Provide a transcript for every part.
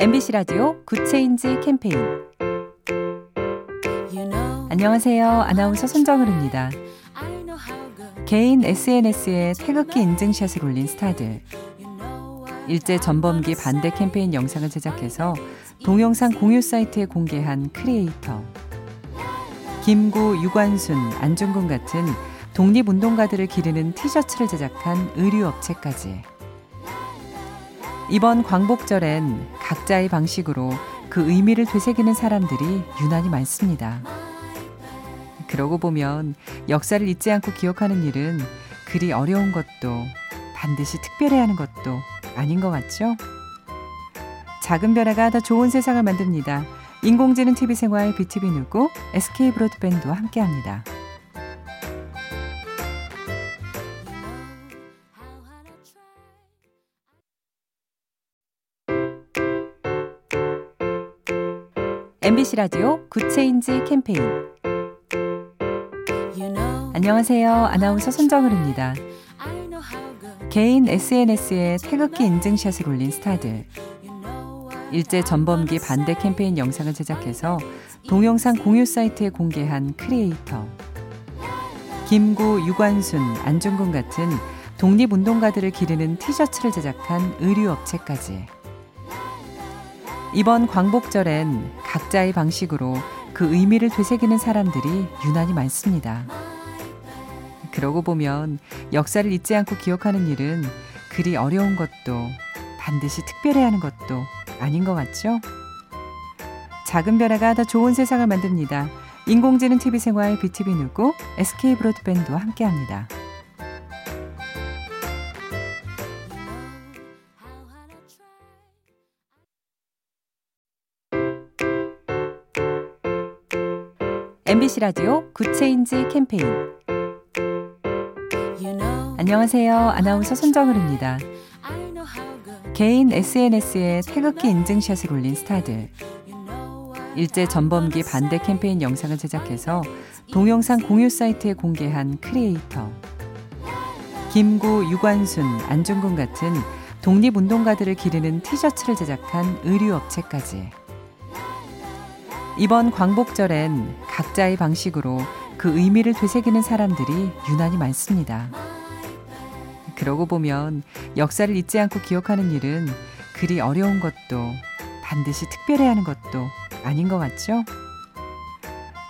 MBC 라디오 Good Change 캠페인 안녕하세요. 아나운서 손정은입니다. 개인 SNS에 태극기 인증샷을 올린 스타들. 일제 전범기 반대 캠페인 영상을 제작해서 동영상 공유 사이트에 공개한 크리에이터. 김구, 유관순, 안중근 같은 독립운동가들을 기리는 티셔츠를 제작한 의류업체까지. 이번 광복절엔 각자의 방식으로 그 의미를 되새기는 사람들이 유난히 많습니다. 그러고 보면 역사를 잊지 않고 기억하는 일은 그리 어려운 것도 반드시 특별해야 하는 것도 아닌 것 같죠? 작은 변화가 더 좋은 세상을 만듭니다. 인공지능 TV 생활 BTV 누구 SK 브로드밴드와 함께합니다. MBC 라디오 Good Change 캠페인 안녕하세요. 아나운서 손정은입니다. 개인 SNS에 태극기 인증샷을 올린 스타들. 일제 전범기 반대 캠페인 영상을 제작해서 동영상 공유 사이트에 공개한 크리에이터. 김구, 유관순, 안중근 같은 독립운동가들을 기리는 티셔츠를 제작한 의류업체까지. 이번 광복절엔 각자의 방식으로 그 의미를 되새기는 사람들이 유난히 많습니다. 그러고 보면 역사를 잊지 않고 기억하는 일은 그리 어려운 것도 반드시 특별해야 하는 것도 아닌 것 같죠? 작은 변화가 더 좋은 세상을 만듭니다. 인공지능 TV 생활 BTV 누구 SK 브로드밴드와 함께합니다. MBC 라디오 Good Change 캠페인 안녕하세요. 아나운서 손정은입니다. 개인 SNS에 태극기 인증샷을 올린 스타들. 일제 전범기 반대 캠페인 영상을 제작해서 동영상 공유 사이트에 공개한 크리에이터. 김구, 유관순, 안중근 같은 독립운동가들을 기리는 티셔츠를 제작한 의류업체까지. 이번 광복절엔 각자의 방식으로 그 의미를 되새기는 사람들이 유난히 많습니다. 그러고 보면 역사를 잊지 않고 기억하는 일은 그리 어려운 것도 반드시 특별해야 하는 것도 아닌 것 같죠?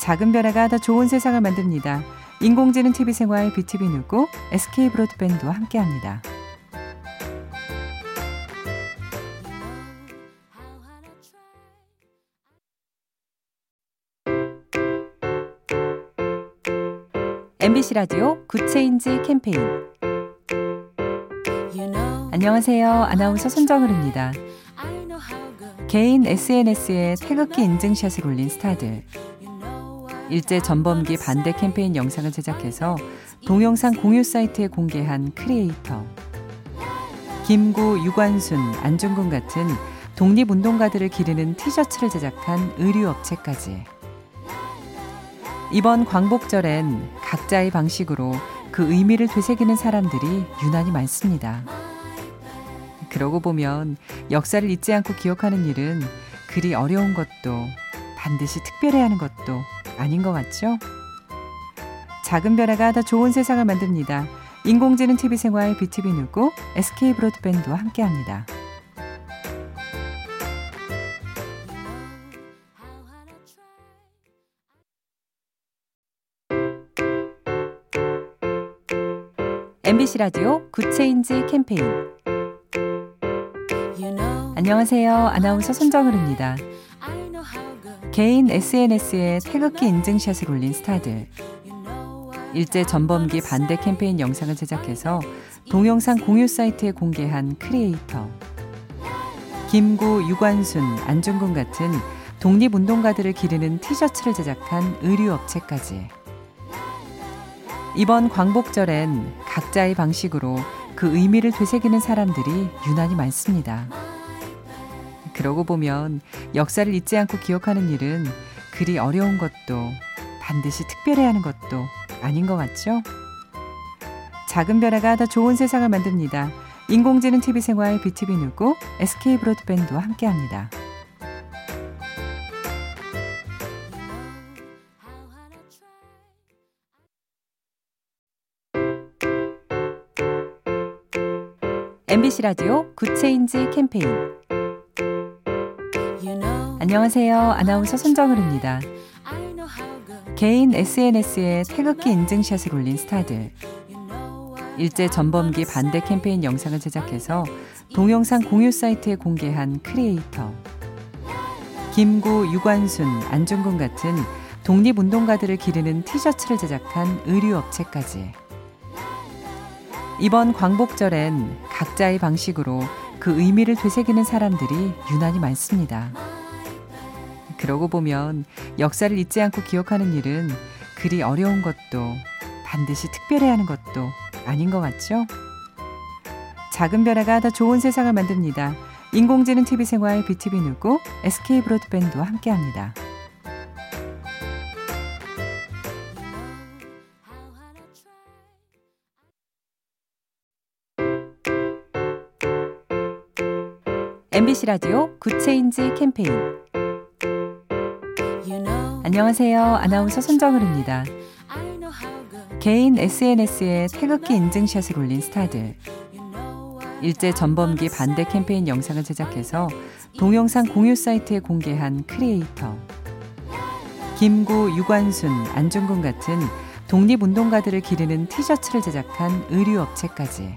작은 변화가 더 좋은 세상을 만듭니다. 인공지능 TV 생활 BTV 누구 SK 브로드밴드와 함께합니다. MBC 라디오 Good Change 캠페인 안녕하세요. 아나운서 손정은입니다. 개인 SNS에 태극기 인증샷을 올린 스타들. 일제 전범기 반대 캠페인 영상을 제작해서 동영상 공유 사이트에 공개한 크리에이터. 김구, 유관순, 안중근 같은 독립운동가들을 기리는 티셔츠를 제작한 의류업체까지. 이번 광복절엔 각자의 방식으로 그 의미를 되새기는 사람들이 유난히 많습니다. 그러고 보면 역사를 잊지 않고 기억하는 일은 그리 어려운 것도 반드시 특별해야 하는 것도 아닌 것 같죠? 작은 변화가 더 좋은 세상을 만듭니다. 인공지능 TV 생활 BTV 누구 SK 브로드밴드와 함께합니다. MBC 라디오 Good Change 캠페인 안녕하세요. 아나운서 손정은입니다. 개인 SNS에 태극기 인증샷을 올린 스타들. 일제 전범기 반대 캠페인 영상을 제작해서 동영상 공유 사이트에 공개한 크리에이터. 김구, 유관순, 안중근 같은 독립운동가들을 기리는 티셔츠를 제작한 의류업체까지. 이번 광복절엔 각자의 방식으로 그 의미를 되새기는 사람들이 유난히 많습니다. 그러고 보면 역사를 잊지 않고 기억하는 일은 그리 어려운 것도 반드시 특별해야 하는 것도 아닌 것 같죠? 작은 변화가 더 좋은 세상을 만듭니다. 인공지능 TV 생활 BTV 누구 SK 브로드밴드와 함께합니다. MBC 라디오 Good Change 캠페인 안녕하세요. 아나운서 손정은입니다. 개인 SNS에 태극기 인증샷을 올린 스타들. 일제 전범기 반대 캠페인 영상을 제작해서 동영상 공유 사이트에 공개한 크리에이터. 김구, 유관순, 안중근 같은 독립운동가들을 기리는 티셔츠를 제작한 의류업체까지. 이번 광복절엔 각자의 방식으로 그 의미를 되새기는 사람들이 유난히 많습니다. 그러고 보면 역사를 잊지 않고 기억하는 일은 그리 어려운 것도 반드시 특별해야 하는 것도 아닌 것 같죠? 작은 변화가 더 좋은 세상을 만듭니다. 인공지능 TV 생활 BTV 누구 SK 브로드밴드와 함께합니다. MBC 라디오 Good Change 캠페인 안녕하세요. 아나운서 손정은입니다. 개인 SNS에 태극기 인증샷을 올린 스타들. 일제 전범기 반대 캠페인 영상을 제작해서 동영상 공유 사이트에 공개한 크리에이터. 김구, 유관순, 안중근 같은 독립운동가들을 기리는 티셔츠를 제작한 의류업체까지.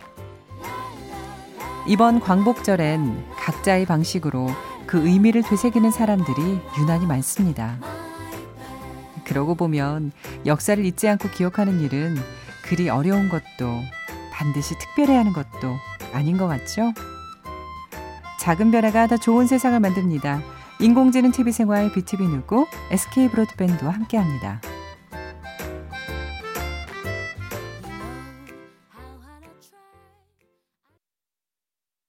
이번 광복절엔 각자의 방식으로 그 의미를 되새기는 사람들이 유난히 많습니다. 그러고 보면 역사를 잊지 않고 기억하는 일은 그리 어려운 것도 반드시 특별해야 하는 것도 아닌 것 같죠? 작은 변화가 더 좋은 세상을 만듭니다. 인공지능 TV 생활 BTV 누구 SK 브로드밴드와 함께합니다.